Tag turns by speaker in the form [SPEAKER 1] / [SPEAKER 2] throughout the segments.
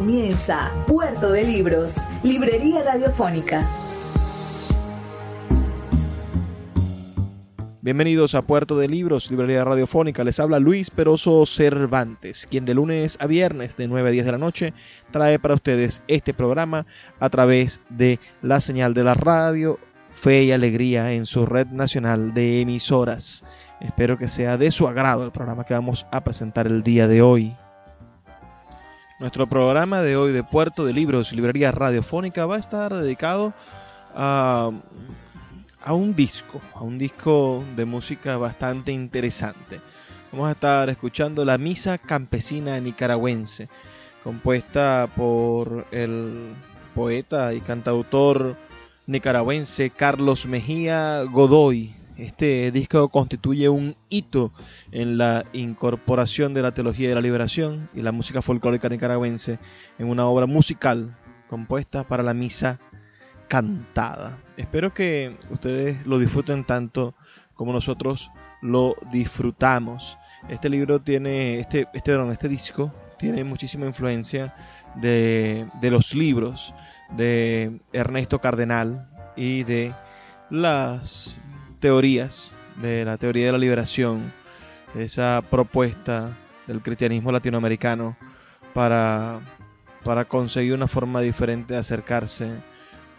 [SPEAKER 1] Comienza Puerto de Libros, Librería Radiofónica.
[SPEAKER 2] Bienvenidos a Puerto de Libros, Librería Radiofónica. Les habla Luis Peroso Cervantes, quien de lunes a viernes de 9 a 10 de la noche trae para ustedes este programa a través de la señal de la radio Fe y Alegría en su red nacional de emisoras. Espero que sea de su agrado el programa que vamos a presentar el día de hoy. Nuestro programa de hoy de Puerto de Libros, Librería Radiofónica, va a estar dedicado a, a un disco, a un disco de música bastante interesante. Vamos a estar escuchando la Misa Campesina Nicaragüense, compuesta por el poeta y cantautor nicaragüense Carlos Mejía Godoy, este disco constituye un hito en la incorporación de la teología de la liberación y la música folclórica nicaragüense en una obra musical compuesta para la misa cantada. Espero que ustedes lo disfruten tanto como nosotros lo disfrutamos. Este libro tiene, este, este, este disco tiene muchísima influencia de, de los libros de Ernesto Cardenal y de las teorías de la teoría de la liberación, esa propuesta del cristianismo latinoamericano para, para conseguir una forma diferente de acercarse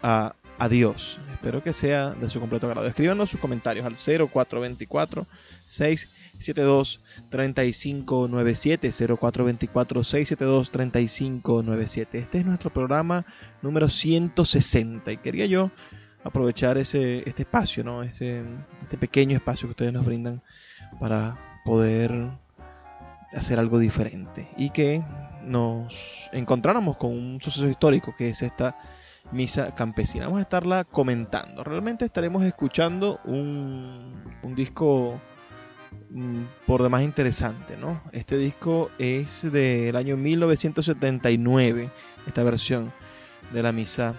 [SPEAKER 2] a, a Dios. Espero que sea de su completo agrado. Escríbanos sus comentarios al 0424 672 3597 0424 672 3597. Este es nuestro programa número 160 y quería yo aprovechar ese este espacio, ¿no? Ese, este pequeño espacio que ustedes nos brindan para poder hacer algo diferente y que nos encontráramos con un suceso histórico que es esta misa campesina. Vamos a estarla comentando. Realmente estaremos escuchando un, un disco mm, por demás interesante, ¿no? Este disco es del año 1979, esta versión de la misa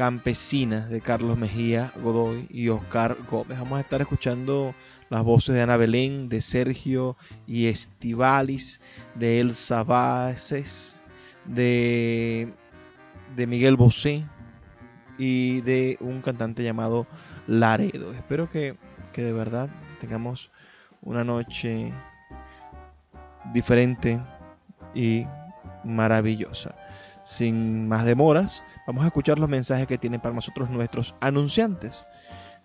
[SPEAKER 2] Campesina de Carlos Mejía Godoy y Oscar Gómez. Vamos a estar escuchando las voces de Ana Belén, de Sergio y Estivalis, de Elsa Baces, de, de Miguel Bosé y de un cantante llamado Laredo. Espero que, que de verdad tengamos una noche diferente y maravillosa. Sin más demoras, vamos a escuchar los mensajes que tienen para nosotros nuestros anunciantes.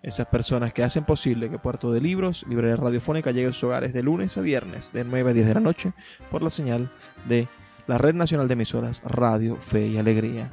[SPEAKER 2] Esas personas que hacen posible que Puerto de Libros, Librería Radiofónica, llegue a sus hogares de lunes a viernes, de 9 a 10 de la noche, por la señal de la Red Nacional de Emisoras Radio, Fe y Alegría.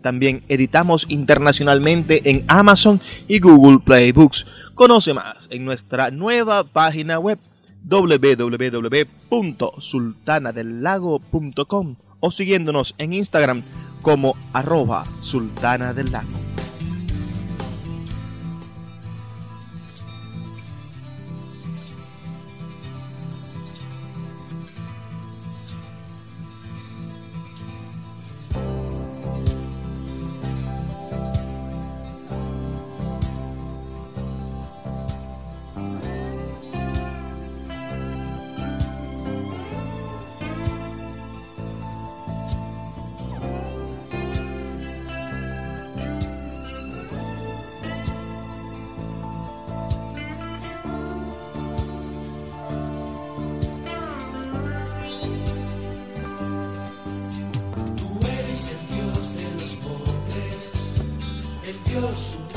[SPEAKER 3] también editamos internacionalmente en Amazon y Google Play Books. Conoce más en nuestra nueva página web www.sultanadelago.com o siguiéndonos en Instagram como arroba sultana del lago.
[SPEAKER 4] just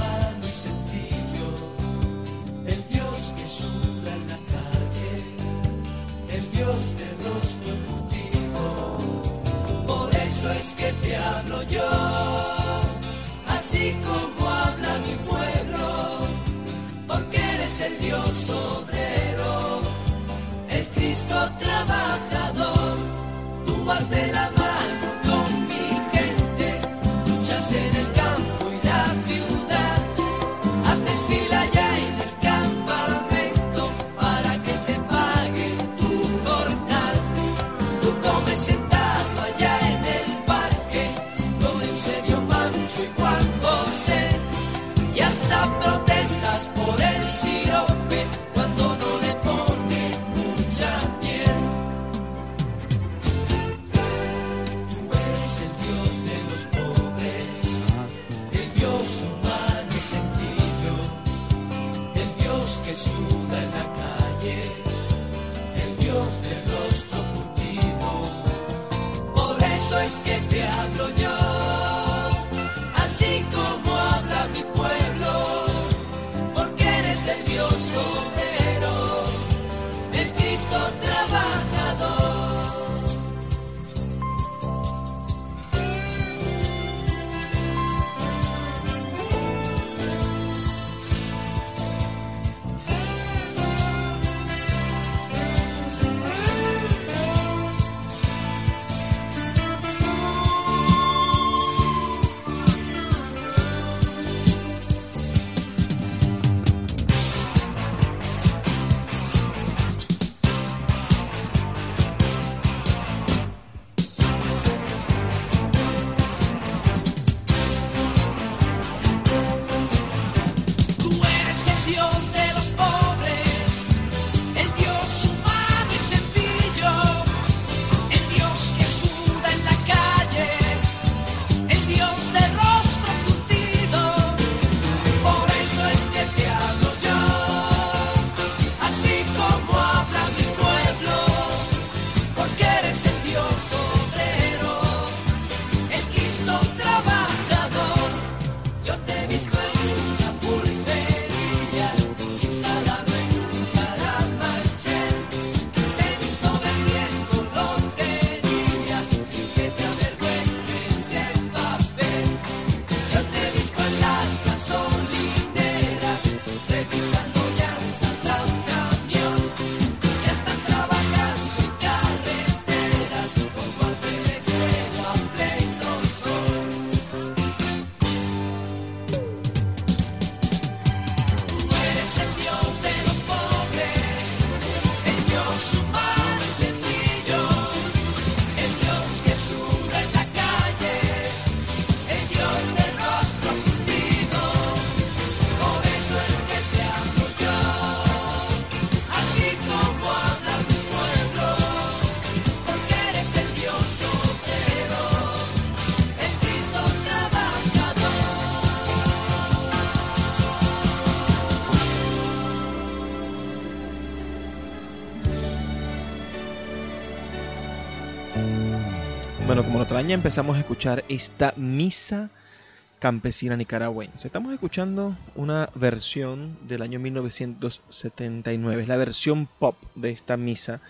[SPEAKER 4] España empezamos a escuchar esta misa campesina nicaragüense. Estamos escuchando una versión del año 1979, es la versión pop de esta misa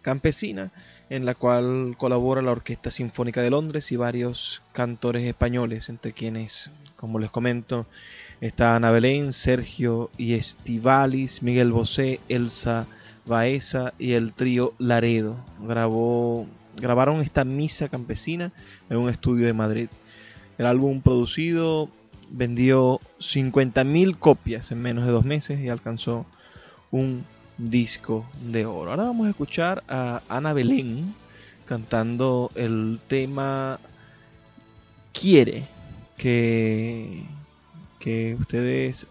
[SPEAKER 4] campesina, en la cual colabora la Orquesta Sinfónica de Londres y varios cantores españoles, entre quienes, como les comento, está Ana Belén, Sergio y Estivalis, Miguel Bosé, Elsa Baeza y el trío Laredo. Grabó grabaron esta misa campesina en un estudio de Madrid. El álbum producido vendió 50.000 copias en menos de dos meses y alcanzó un disco de oro. Ahora vamos a escuchar a Ana Belén cantando el tema Quiere, que, que ustedes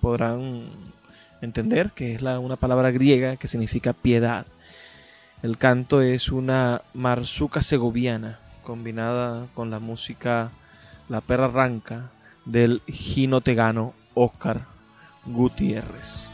[SPEAKER 4] podrán entender que es la, una palabra griega que significa piedad. El canto es una marzuca segoviana combinada con la música La perra arranca del ginotegano Oscar Gutiérrez.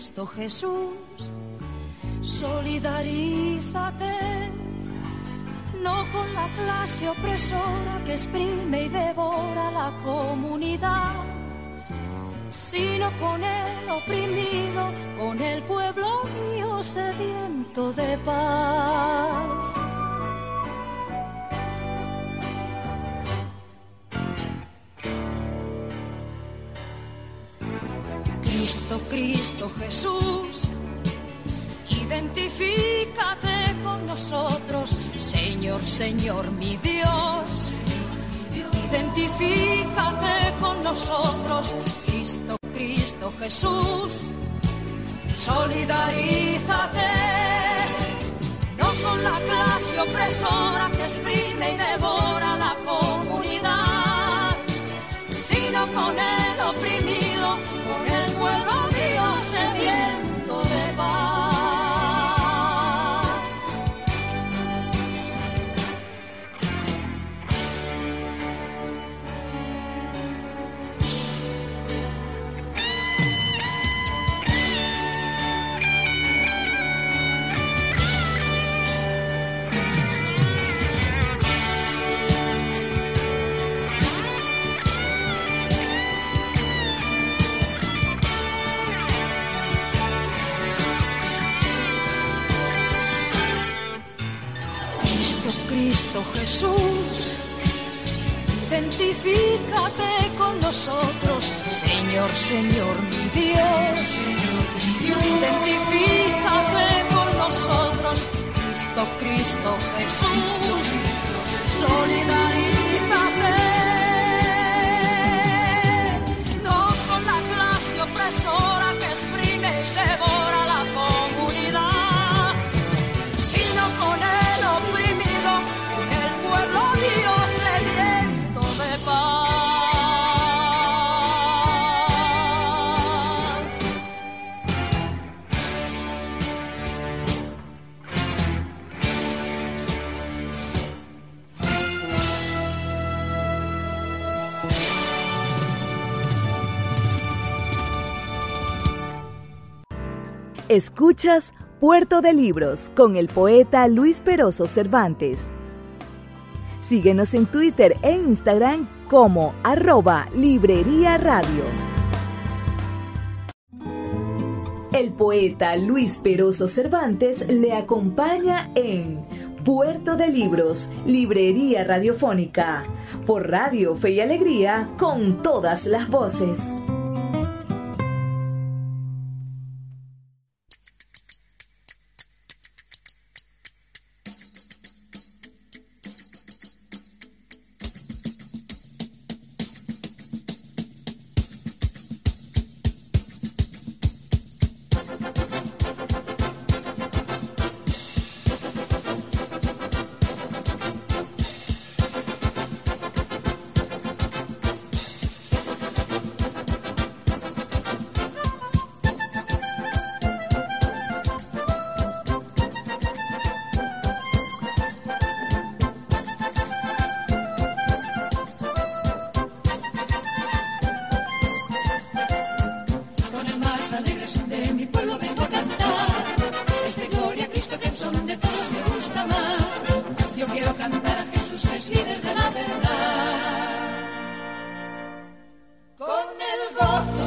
[SPEAKER 5] Cristo, Jesús. Solidarízate, no con la clase opresora que exprime y devora la comunidad, sino con el oprimido, con el pueblo mío sediento de paz. Cristo, Jesús, identifícate con nosotros, Señor, Señor mi Dios. Identifícate con nosotros, Cristo, Cristo Jesús. Solidarízate, no con la clase opresora que exprime y devora la comunidad, sino con el oprimido, identifícate con nosotros, Señor, Señor mi Dios. Identifícate con nosotros, Cristo, Cristo Jesús. Solidarízate,
[SPEAKER 1] Escuchas Puerto de Libros con el poeta Luis Peroso Cervantes. Síguenos en Twitter e Instagram como arroba Librería Radio. El poeta Luis Peroso Cervantes le acompaña en Puerto de Libros, Librería Radiofónica, por Radio Fe y Alegría, con todas las voces.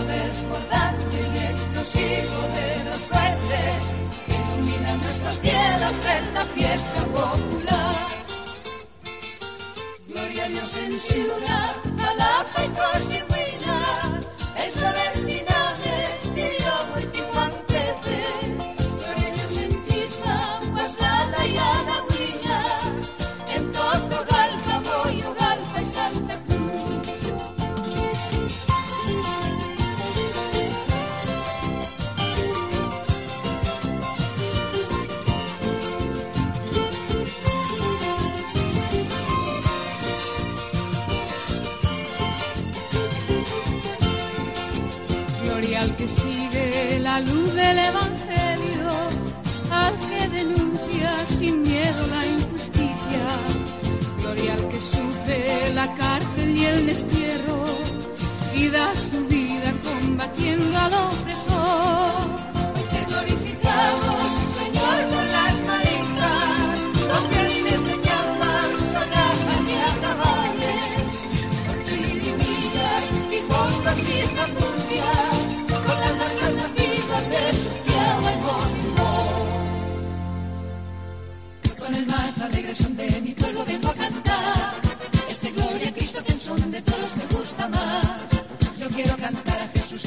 [SPEAKER 6] Desbordante y explosivo de los fuertes que iluminan nuestros cielos en la fiesta popular. Gloria a Dios en ciudad, y da su vida combatiendo.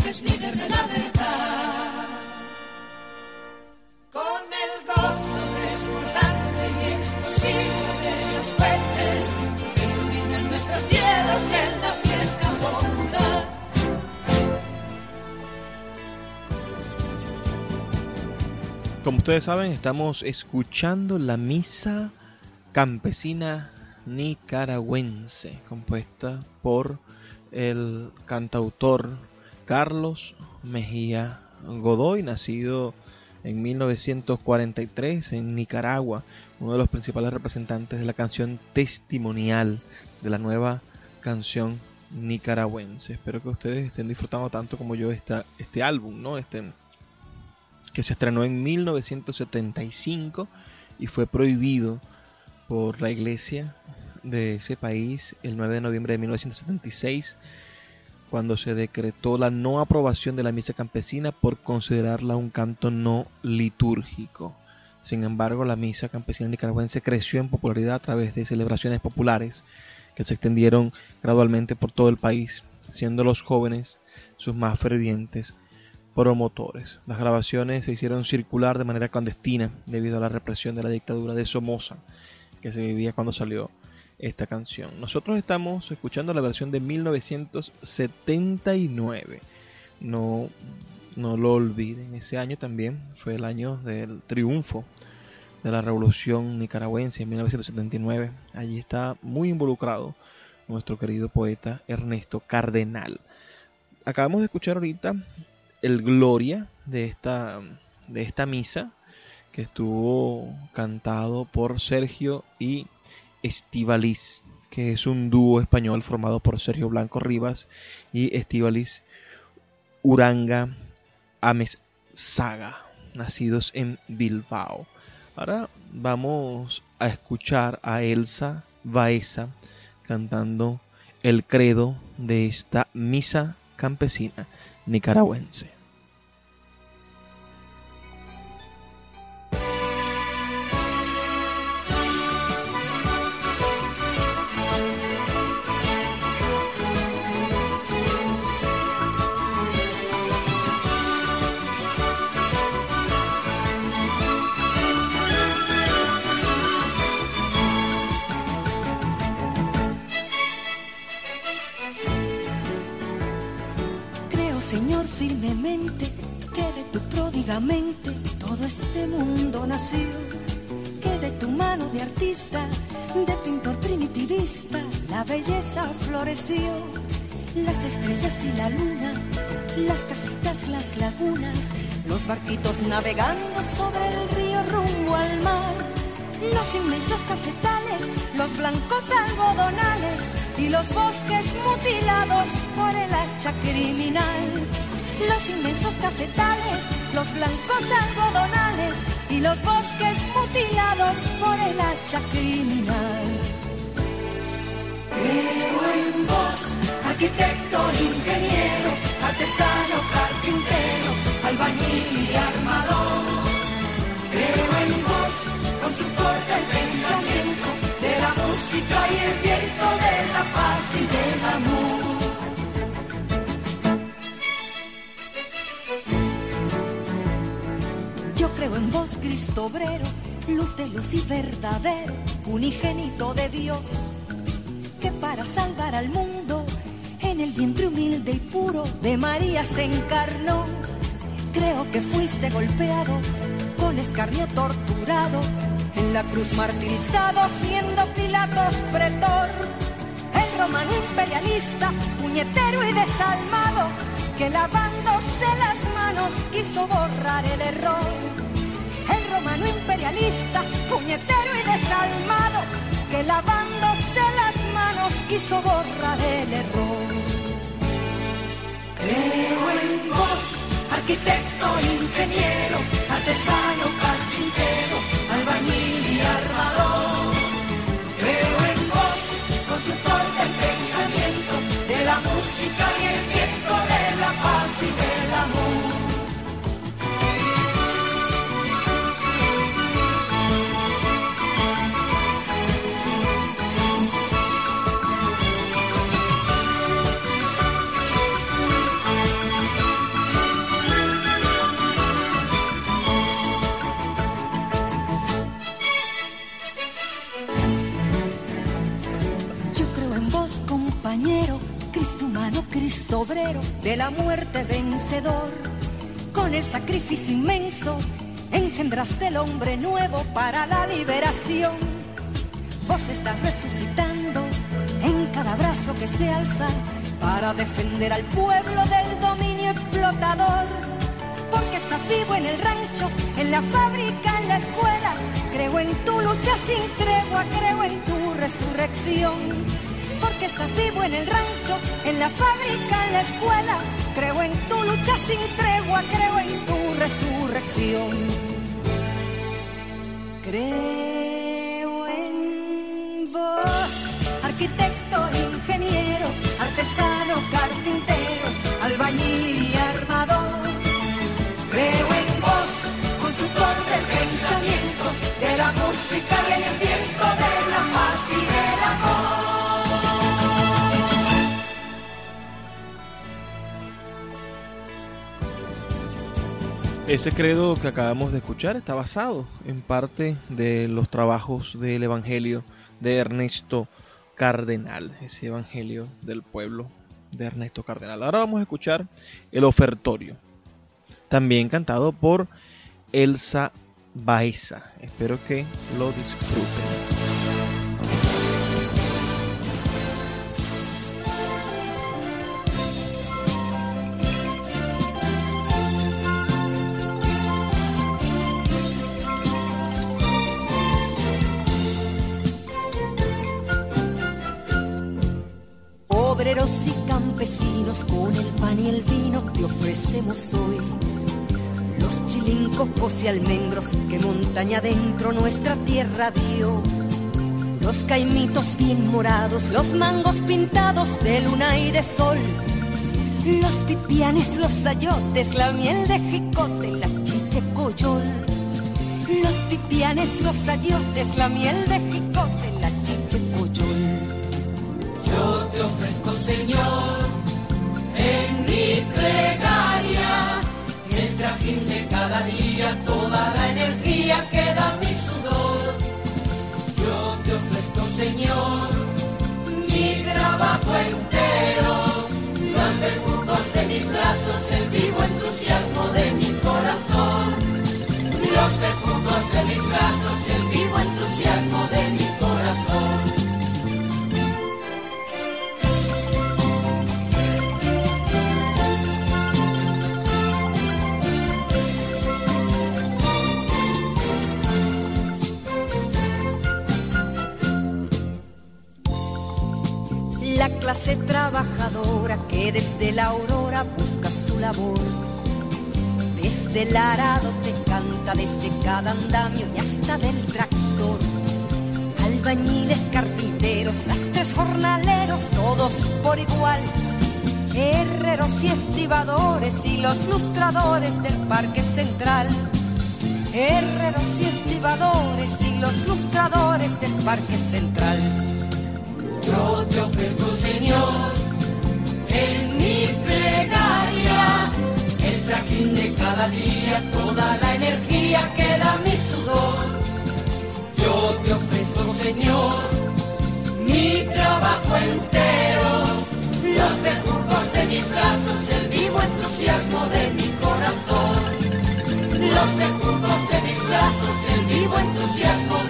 [SPEAKER 6] Que es líder de la verdad. Con el gozo desbordante y explosivo de los cohetes que iluminan nuestros cielos en la fiesta popular.
[SPEAKER 2] Como ustedes saben, estamos escuchando la misa campesina nicaragüense, compuesta por el cantautor Carlos Mejía Godoy, nacido en 1943 en Nicaragua, uno de los principales representantes de la canción testimonial de la nueva canción nicaragüense. Espero que ustedes estén disfrutando tanto como yo esta, este álbum, ¿no? Este, que se estrenó en 1975 y fue prohibido por la iglesia de ese país el 9 de noviembre de 1976 cuando se decretó la no aprobación de la misa campesina por considerarla un canto no litúrgico. Sin embargo, la misa campesina nicaragüense creció en popularidad a través de celebraciones populares que se extendieron gradualmente por todo el país, siendo los jóvenes sus más fervientes promotores. Las grabaciones se hicieron circular de manera clandestina debido a la represión de la dictadura de Somoza que se vivía cuando salió esta canción. Nosotros estamos escuchando la versión de 1979. No, no lo olviden, ese año también fue el año del triunfo de la revolución nicaragüense en 1979. Allí está muy involucrado nuestro querido poeta Ernesto Cardenal. Acabamos de escuchar ahorita el Gloria de esta, de esta misa que estuvo cantado por Sergio y Estivaliz, que es un dúo español formado por Sergio Blanco Rivas y Estivaliz Uranga Amezaga, nacidos en Bilbao. Ahora vamos a escuchar a Elsa Baeza cantando el credo de esta misa campesina nicaragüense.
[SPEAKER 7] Cristo obrero, luz de luz y verdadero, unigénito de Dios, que para salvar al mundo en el vientre humilde y puro de María se encarnó. Creo que fuiste golpeado, con escarnio torturado, en la cruz martirizado, siendo Pilatos pretor. El romano imperialista, puñetero y desalmado, que lavándose las manos quiso borrar el error tirano imperialista, puñetero y desalmado, que lavándose las manos quiso borrar el error. Creo en vos, arquitecto, ingeniero, artesano, la muerte vencedor. Con el sacrificio inmenso, engendraste el hombre nuevo para la liberación. Vos estás resucitando en cada brazo que se alza para defender al pueblo del dominio explotador. Porque estás vivo en el rancho, en la fábrica, en la escuela. Creo en tu lucha sin tregua, creo en tu resurrección. Porque estás vivo en el rancho, en la fábrica, en la escuela. Creo en tu lucha sin tregua, creo en tu resurrección. Creo en vos, arquitecto, ingeniero, artesano, carpintero, albañil y armador. Creo en vos, constructor del pensamiento, de la música y el
[SPEAKER 2] Ese credo que acabamos de escuchar está basado en parte de los trabajos del Evangelio de Ernesto Cardenal, ese Evangelio del pueblo de Ernesto Cardenal. Ahora vamos a escuchar el ofertorio, también cantado por Elsa Baeza. Espero que lo disfruten.
[SPEAKER 7] Ofrecemos hoy. Los chilincocos y almendros que montaña adentro nuestra tierra dio. Los caimitos bien morados, los mangos pintados de luna y de sol. Los pipianes, los sayotes, la miel de jicote, la chiche coyol. Los pipianes, los sayotes, la miel de jicote, la chiche coyol.
[SPEAKER 6] Yo te ofrezco, Señor, en mi de cada día, toda la energía que
[SPEAKER 7] la aurora busca su labor. Desde el arado te canta, desde cada andamio y hasta del tractor. Albañiles, carpinteros, sastres, jornaleros, todos por igual. Herreros y estibadores y los lustradores del Parque Central. Herreros y estibadores y los lustradores del Parque Central.
[SPEAKER 6] Yo te ofrezco, Señor, en mi plegaria, el trajín de cada día, toda la energía que da mi sudor. Yo te ofrezco, Señor, mi trabajo entero, los bejucos de mis brazos, el vivo entusiasmo de mi corazón. Los bejucos de mis brazos, el vivo entusiasmo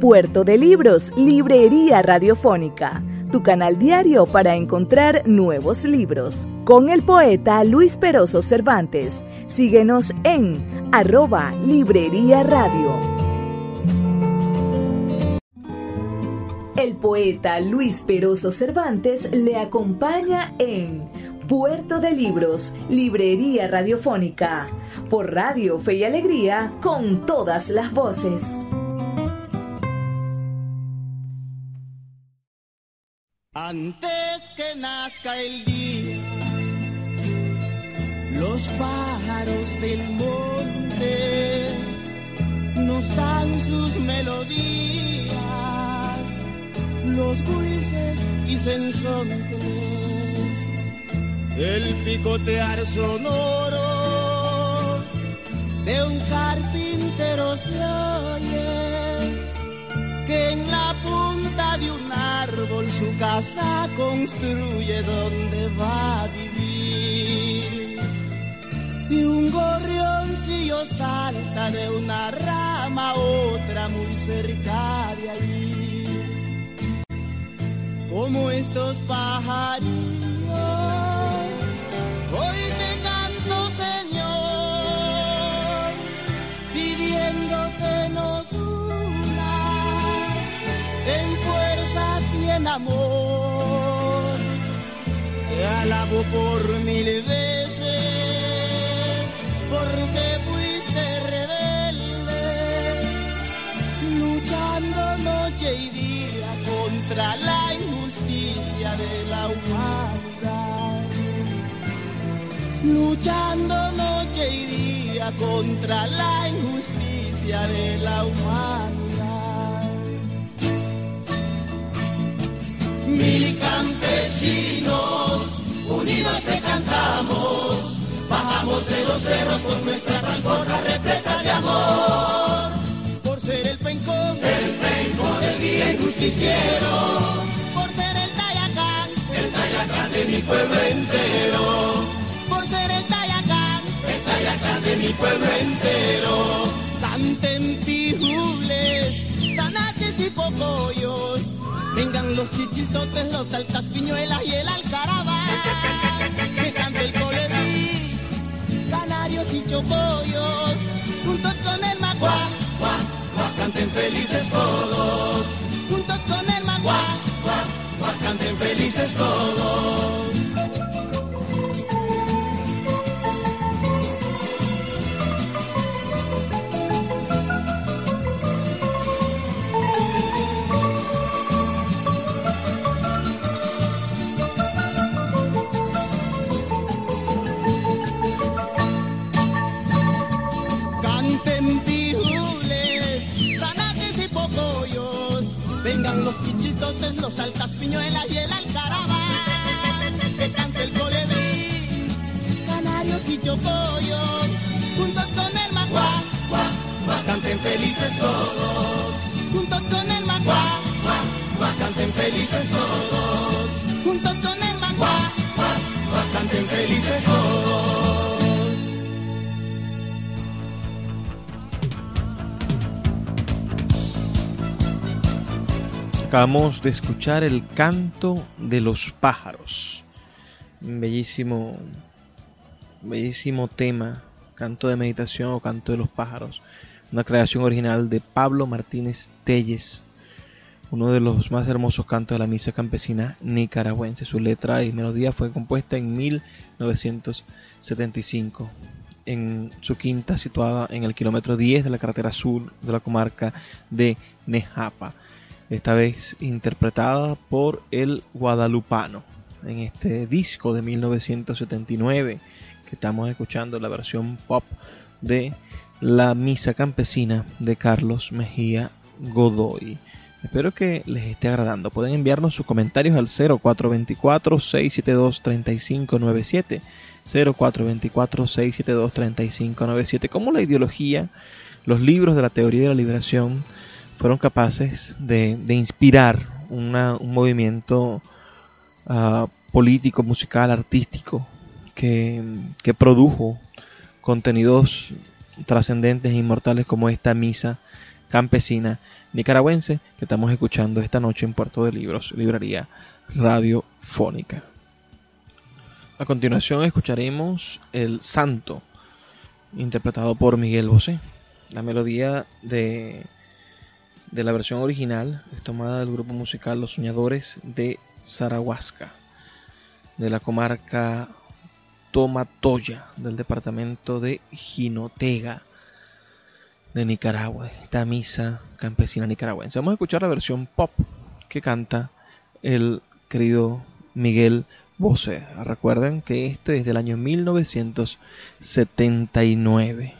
[SPEAKER 1] Puerto de Libros, Librería Radiofónica, tu canal diario para encontrar nuevos libros. Con el poeta Luis Peroso Cervantes. Síguenos en arroba Librería Radio. El poeta Luis Peroso Cervantes le acompaña en Puerto de Libros, Librería Radiofónica, por Radio Fe y Alegría, con todas las voces.
[SPEAKER 8] Antes que nazca el día, los pájaros del monte nos dan sus melodías, los buices y sensontes, el picotear sonoro de un carpintero se oye que en la árbol su casa construye donde va a vivir. Y un gorrioncillo salta de una rama a otra muy cerca de ahí. Como estos pajarillos, en amor. Te alabo por mil veces, porque fuiste rebelde, luchando noche y día contra la injusticia de la humanidad. Luchando noche y día contra la injusticia de la humanidad. Campesinos, unidos te cantamos, bajamos de los cerros con nuestras alforjas repletas de amor. Por ser el pencón, el pencón del día injusticiero, por ser el Tayacán, el Tayacán de mi pueblo entero, por ser el Tayacán, el Tayacán de mi pueblo entero. Canten tijubles, tanates y pocoyos, los chichiltotes, los altas piñuelas y el alcaraván, que cante el colibrí, canarios y chocollos, juntos con el macuá, cuá, cuá, canten felices todos,
[SPEAKER 2] Acabamos de escuchar el canto de los pájaros. Bellísimo, bellísimo tema, canto de meditación o canto de los pájaros. Una creación original de Pablo Martínez Telles, uno de los más hermosos cantos de la misa campesina nicaragüense. Su letra y melodía fue compuesta en 1975 en su quinta situada en el kilómetro 10 de la carretera sur de la comarca de Nejapa esta vez interpretada por el guadalupano en este disco de 1979 que estamos escuchando la versión pop de la misa campesina de Carlos Mejía Godoy. Espero que les esté agradando. Pueden enviarnos sus comentarios al 0424-672-3597. 0424-672-3597. Como la ideología, los libros de la teoría de la liberación fueron capaces de, inspirar una- un movimiento ah, político, musical, artístico, que, que produjo contenidos trascendentes e inmortales como esta misa campesina nicaragüense que estamos escuchando esta noche en Puerto de Libros, librería radiofónica. A continuación escucharemos El Santo, interpretado por Miguel Bosé. La melodía de, de la versión original es tomada del grupo musical Los Soñadores de Zarahuasca, de la comarca Tomatoya, del departamento de Jinotega, de Nicaragua, esta misa campesina nicaragüense. Vamos a escuchar la versión pop que canta el querido Miguel Bosé. Recuerden que este es del año 1979.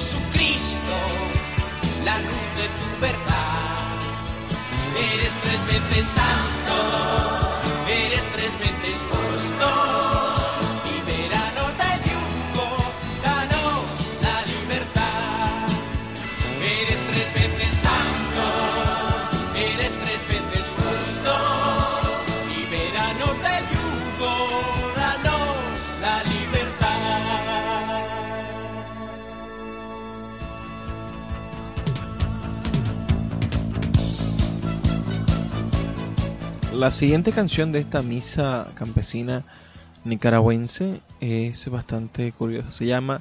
[SPEAKER 4] Jesucristo, la luz de tu verdad. Eres tres veces santo, eres tres veces justo. La
[SPEAKER 2] siguiente canción de esta misa campesina nicaragüense es bastante curiosa. Se llama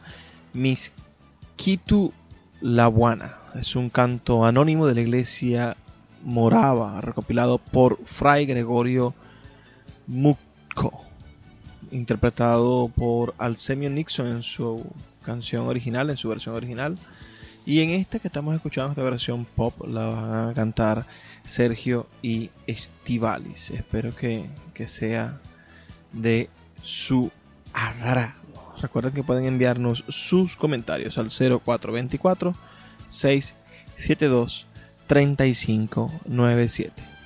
[SPEAKER 2] Misquitu Labuana. Es un canto anónimo de la iglesia morava, recopilado por Fray Gregorio Mucco, interpretado por Alcemio Nixon en su canción original, en su versión original. Y en esta que estamos escuchando, esta versión pop, la van a cantar Sergio y Estivalis. Espero que, que sea de su agrado. Recuerden que pueden enviarnos sus comentarios al 0424 672 3597.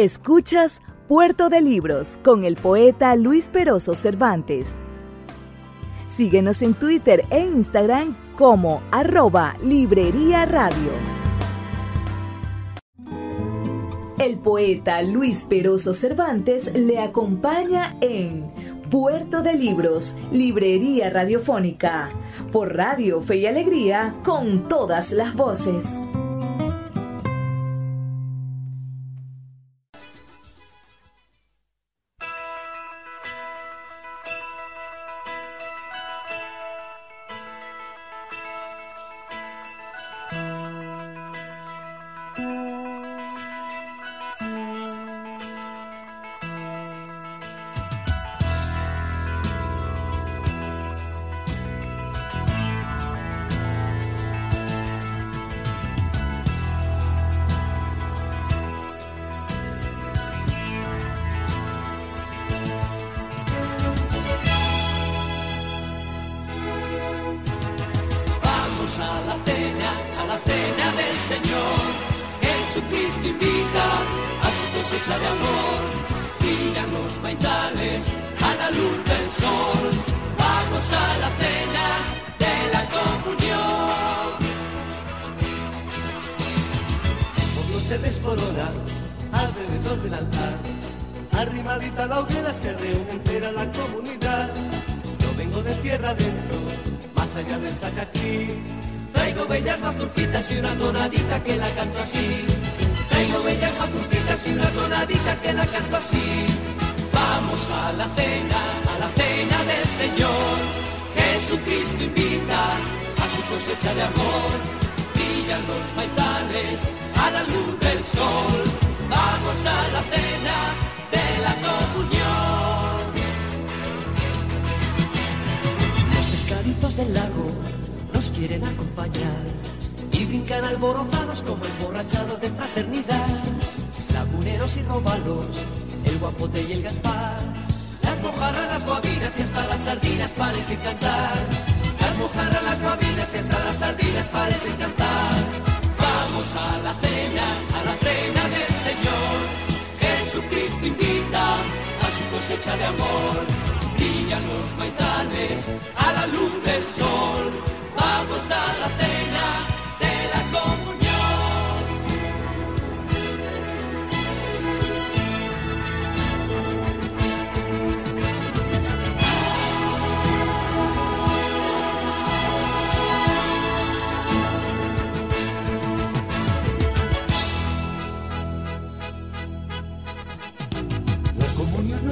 [SPEAKER 1] Escuchas Puerto de Libros con el poeta Luis Peroso Cervantes. Síguenos en Twitter e Instagram como arroba Librería Radio. El poeta Luis Peroso Cervantes le acompaña en Puerto de Libros, Librería Radiofónica, por Radio Fe y Alegría, con todas las voces.
[SPEAKER 8] Arrimadita la hoguera se reúne entera la comunidad. Yo vengo de tierra adentro, más allá del Zacaquí.
[SPEAKER 4] Traigo bellas mazurquitas y una tonadita que la canto así. Traigo bellas mazurquitas y una tonadita que la canto así. Vamos a la cena, a la cena del Señor. Jesucristo invita a su cosecha de amor. Brillan los maizales a la luz del sol. Vamos a la cena la.
[SPEAKER 8] Los pescaditos del lago nos quieren acompañar y brincan alborozados como emborrachados de fraternidad. Laguneros y robalos, el guapote y el gaspar.
[SPEAKER 4] Las mojarras, las guabinas y hasta las sardinas parecen cantar. Las mojarras, las guabinas y hasta las sardinas parecen cantar. Vamos a la cena, a la cena del Señor. Jesucristo invita a su cosecha de amor. Brillan los maizales a la luz del sol. Vamos a la cena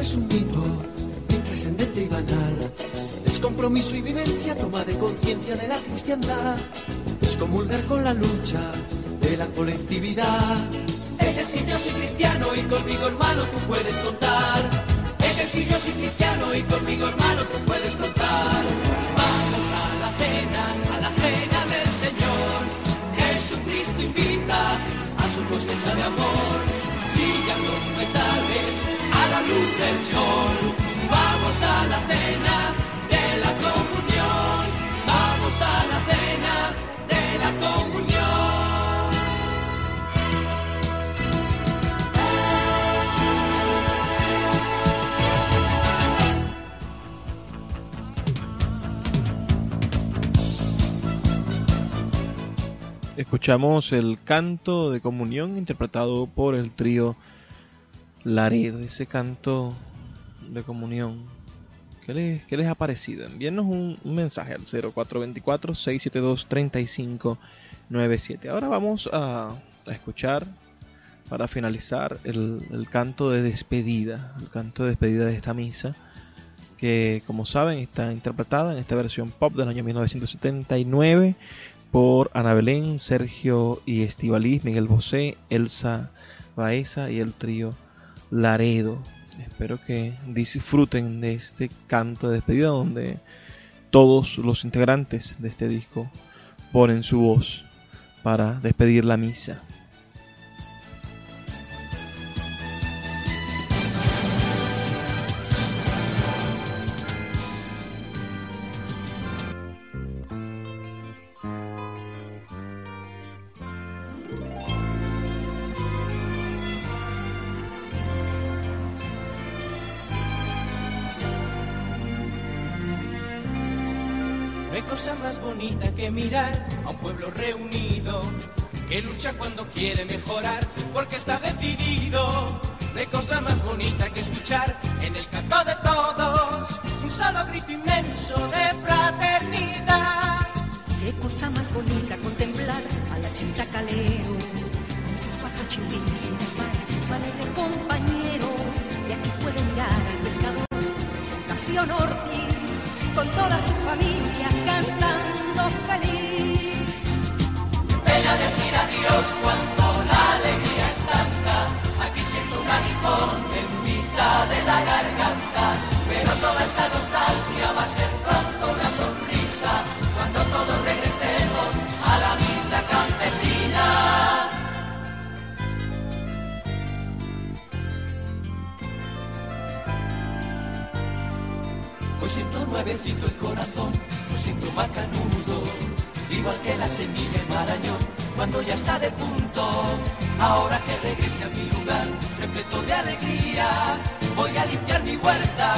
[SPEAKER 8] es un mito, ni trascendente y banal. Es compromiso y vivencia, toma de conciencia de la cristiandad. Es comulgar con la lucha de la colectividad.
[SPEAKER 4] Es decir, yo soy cristiano y conmigo hermano tú puedes contar. Es decir, yo soy cristiano y conmigo hermano tú puedes contar. Vamos a la cena, a la cena del Señor. Jesucristo invita a su cosecha de amor. Brillan los metales la luz del sol. Vamos a la cena de la comunión. Vamos a la cena de la comunión.
[SPEAKER 2] Escuchamos el canto de comunión interpretado por el trío Laredo, ese canto de comunión. ¿Qué les, qué les ha parecido? Envíenos un, mensaje al 0424-672-3597. Ahora vamos a, escuchar, para finalizar, el, el canto de despedida, el canto de despedida de esta misa, que como saben está interpretada en esta versión pop del año 1979 por Ana Belén, Sergio y Estivaliz, Miguel Bosé, Elsa Baeza y el trío Laredo. Espero que disfruten de este canto de despedida donde todos los integrantes de este disco ponen su voz para despedir la misa.
[SPEAKER 4] Cosa más bonita que mirar a un pueblo reunido que lucha cuando quiere mejorar porque está decidido. No hay cosa más bonita que escuchar en el canto de todos un solo grito inmenso de fraternidad.
[SPEAKER 7] Qué cosa más bonita contemplar a la chenta calero con sus cuatro chilines sin desmar, su alegre compañero. Y aquí puede mirar al pescador, presentación Ortiz, con toda su familia
[SPEAKER 4] Hoy siento nuevecito el corazón, lo siento macanudo, igual que la semilla en marañón, cuando ya está de punto. Ahora que regrese a mi lugar, repleto de alegría, voy a limpiar mi huerta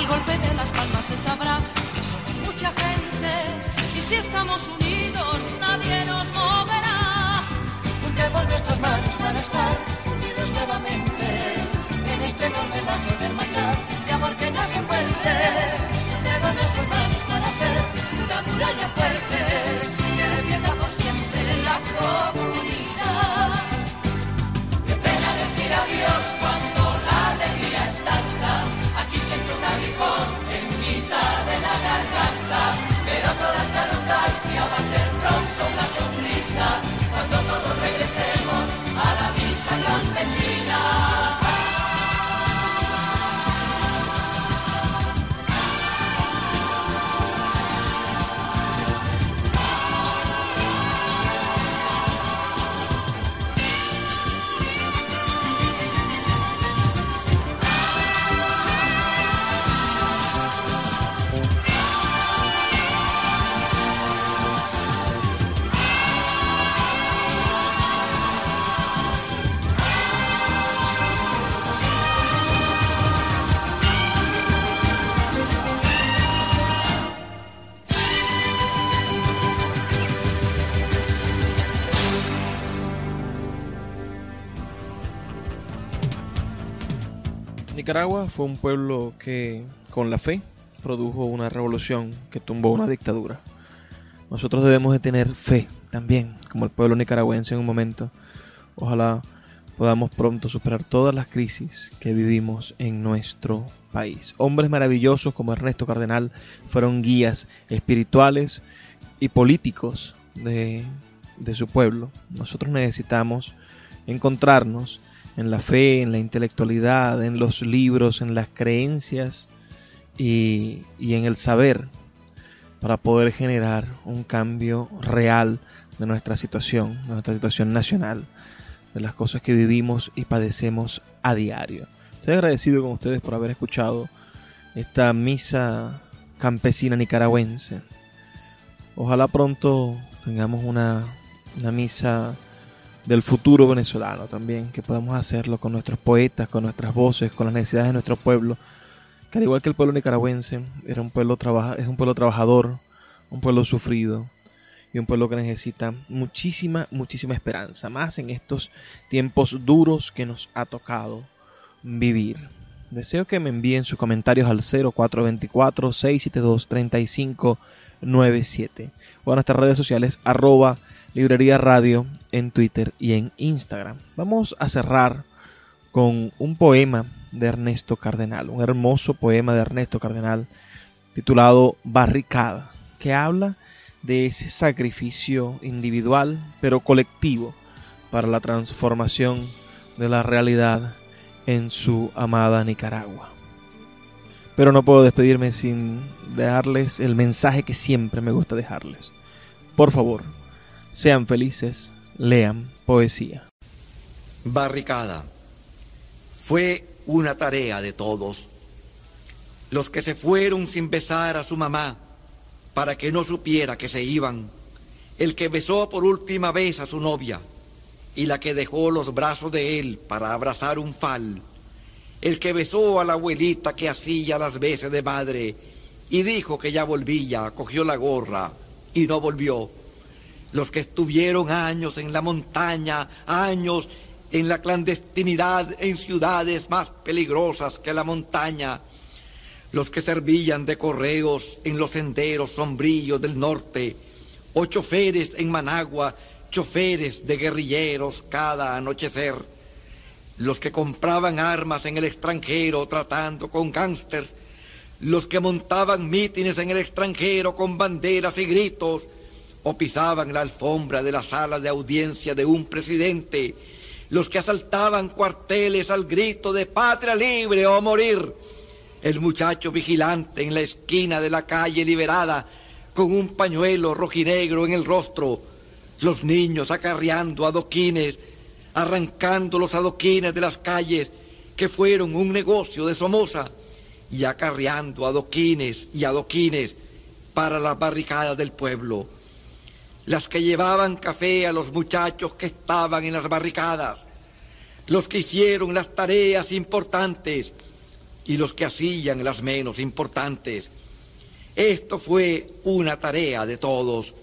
[SPEAKER 6] Al golpe de las palmas se sabrá
[SPEAKER 2] Nicaragua fue un pueblo que, con la fe, produjo una revolución que tumbó una dictadura. Nosotros debemos de tener fe también, como el pueblo nicaragüense en un momento. Ojalá podamos pronto superar todas las crisis que vivimos en nuestro país. Hombres maravillosos como Ernesto Cardenal fueron guías espirituales y políticos de, de su pueblo. Nosotros necesitamos encontrarnos en la fe, en la intelectualidad, en los libros, en las creencias y, y en el saber para poder generar un cambio real de nuestra situación, de nuestra situación nacional, de las cosas que vivimos y padecemos a diario. Estoy agradecido con ustedes por haber escuchado esta misa campesina nicaragüense. Ojalá pronto tengamos una, una misa del futuro venezolano también, que podamos hacerlo con nuestros poetas, con nuestras voces, con las necesidades de nuestro pueblo, que al igual que el pueblo nicaragüense, era un pueblo trabaja, es un pueblo trabajador, un pueblo sufrido y un pueblo que necesita muchísima, muchísima esperanza, más en estos tiempos duros que nos ha tocado vivir. Deseo que me envíen sus comentarios al 0424-672-3597 o a nuestras redes sociales arroba librería radio en Twitter y en Instagram. Vamos a cerrar con un poema de Ernesto Cardenal, un hermoso poema de Ernesto Cardenal titulado Barricada, que habla de ese sacrificio individual pero colectivo para la transformación de la realidad en su amada Nicaragua.
[SPEAKER 9] Pero no puedo despedirme sin dejarles el mensaje que siempre me gusta dejarles. Por favor, sean felices, lean poesía.
[SPEAKER 10] Barricada. Fue una tarea de todos. Los que se fueron sin besar a su mamá para que no supiera que se iban. El que besó por última vez a su novia y la que dejó los brazos de él para abrazar un fal. El que besó a la abuelita que hacía las veces de madre y dijo que ya volvía, cogió la gorra y no volvió. Los que estuvieron años en la montaña, años en la clandestinidad en ciudades más peligrosas que la montaña. Los que servían de correos en los senderos sombríos del norte, o choferes en Managua, choferes de guerrilleros cada anochecer. Los que compraban armas en el extranjero tratando con gángsters, los que montaban mítines en el extranjero con banderas y gritos, o pisaban la alfombra de la sala de audiencia de un presidente, los que asaltaban cuarteles al grito de patria libre o morir, el muchacho vigilante en la esquina de la calle liberada con un pañuelo rojinegro en el rostro, los niños acarreando adoquines, arrancando los adoquines de las calles que fueron un negocio de Somoza y acarreando adoquines y adoquines para las barricadas del pueblo. Las que llevaban café a los muchachos que estaban en las barricadas, los que hicieron las tareas importantes y los que hacían las menos importantes. Esto fue una tarea de todos.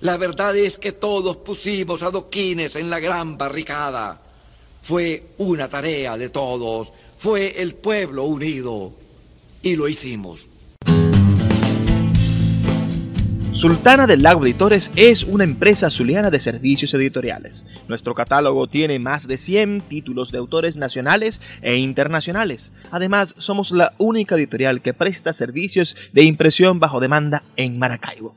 [SPEAKER 10] La verdad es que todos pusimos adoquines en la gran barricada. Fue una tarea de todos. Fue el pueblo unido. Y lo hicimos.
[SPEAKER 2] Sultana del Lago Editores es una empresa zuliana de servicios editoriales. Nuestro catálogo tiene más de 100 títulos de autores nacionales e internacionales. Además, somos la única editorial que presta servicios de impresión bajo demanda en Maracaibo.